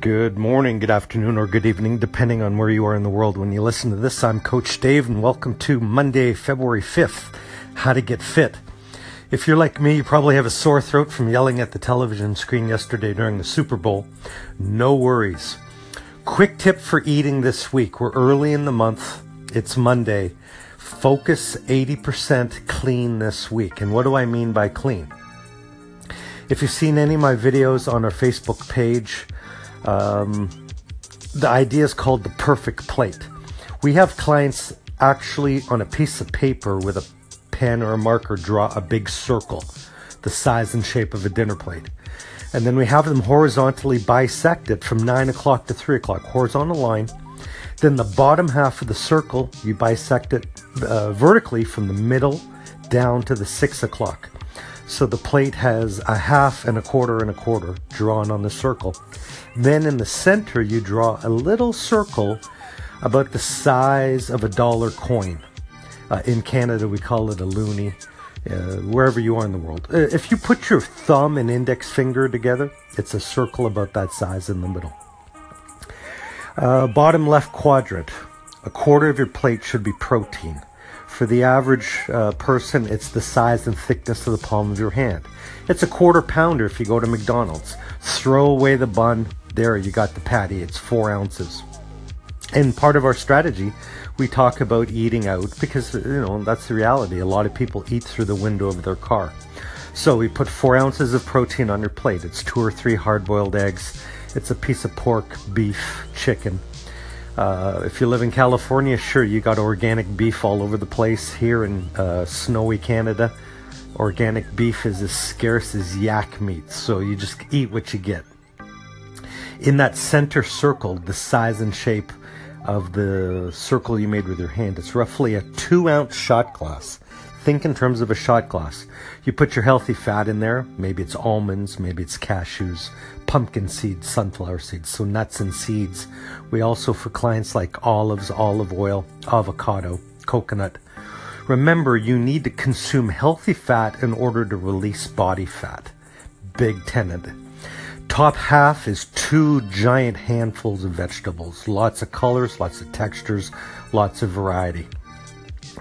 Good morning, good afternoon, or good evening, depending on where you are in the world when you listen to this. I'm Coach Dave, and welcome to Monday, February 5th How to Get Fit. If you're like me, you probably have a sore throat from yelling at the television screen yesterday during the Super Bowl. No worries. Quick tip for eating this week. We're early in the month, it's Monday. Focus 80% clean this week. And what do I mean by clean? If you've seen any of my videos on our Facebook page, um, the idea is called the perfect plate. We have clients actually on a piece of paper with a pen or a marker draw a big circle, the size and shape of a dinner plate. And then we have them horizontally bisect it from 9 o'clock to 3 o'clock, horizontal line. Then the bottom half of the circle, you bisect it uh, vertically from the middle down to the 6 o'clock. So the plate has a half and a quarter and a quarter drawn on the circle. Then in the center, you draw a little circle about the size of a dollar coin. Uh, in Canada, we call it a loonie, uh, wherever you are in the world. Uh, if you put your thumb and index finger together, it's a circle about that size in the middle. Uh, bottom left quadrant, a quarter of your plate should be protein. For the average uh, person, it's the size and thickness of the palm of your hand. It's a quarter pounder if you go to McDonald's. Throw away the bun, there you got the patty, it's four ounces. And part of our strategy, we talk about eating out because, you know, that's the reality. A lot of people eat through the window of their car. So we put four ounces of protein on your plate. It's two or three hard boiled eggs. It's a piece of pork, beef, chicken. Uh, if you live in California, sure, you got organic beef all over the place. Here in uh, snowy Canada, organic beef is as scarce as yak meat. So you just eat what you get in that center circle, the size and shape of the circle you made with your hand, it's roughly a two ounce shot glass. Think in terms of a shot glass. You put your healthy fat in there. Maybe it's almonds, maybe it's cashews, pumpkin seeds, sunflower seeds, so nuts and seeds. We also, for clients like olives, olive oil, avocado, coconut. Remember, you need to consume healthy fat in order to release body fat. Big tenet top half is two giant handfuls of vegetables. Lots of colors, lots of textures, lots of variety.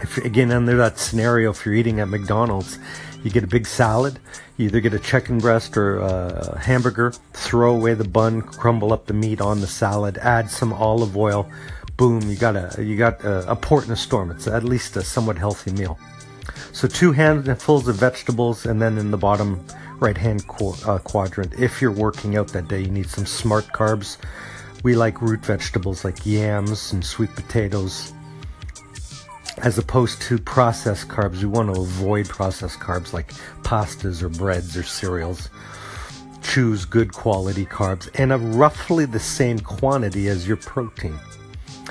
If, again, under that scenario, if you're eating at McDonald's, you get a big salad, you either get a chicken breast or a hamburger, throw away the bun, crumble up the meat on the salad, add some olive oil, boom, you got a you got a, a port in a storm. It's at least a somewhat healthy meal. So two handfuls of vegetables, and then in the bottom right hand qu- uh, quadrant. If you're working out that day, you need some smart carbs. We like root vegetables like yams and sweet potatoes. As opposed to processed carbs, we want to avoid processed carbs like pastas or breads or cereals. Choose good quality carbs and a roughly the same quantity as your protein.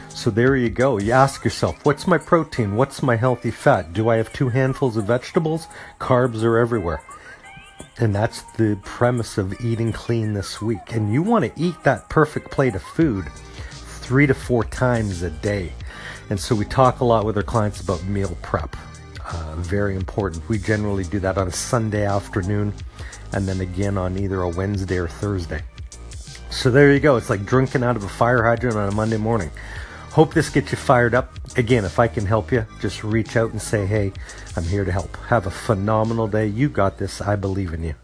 So there you go. You ask yourself, what's my protein? What's my healthy fat? Do I have two handfuls of vegetables? Carbs are everywhere. And that's the premise of eating clean this week. And you want to eat that perfect plate of food three to four times a day. And so we talk a lot with our clients about meal prep. Uh, very important. We generally do that on a Sunday afternoon and then again on either a Wednesday or Thursday. So there you go. It's like drinking out of a fire hydrant on a Monday morning. Hope this gets you fired up. Again, if I can help you, just reach out and say, hey, I'm here to help. Have a phenomenal day. You got this. I believe in you.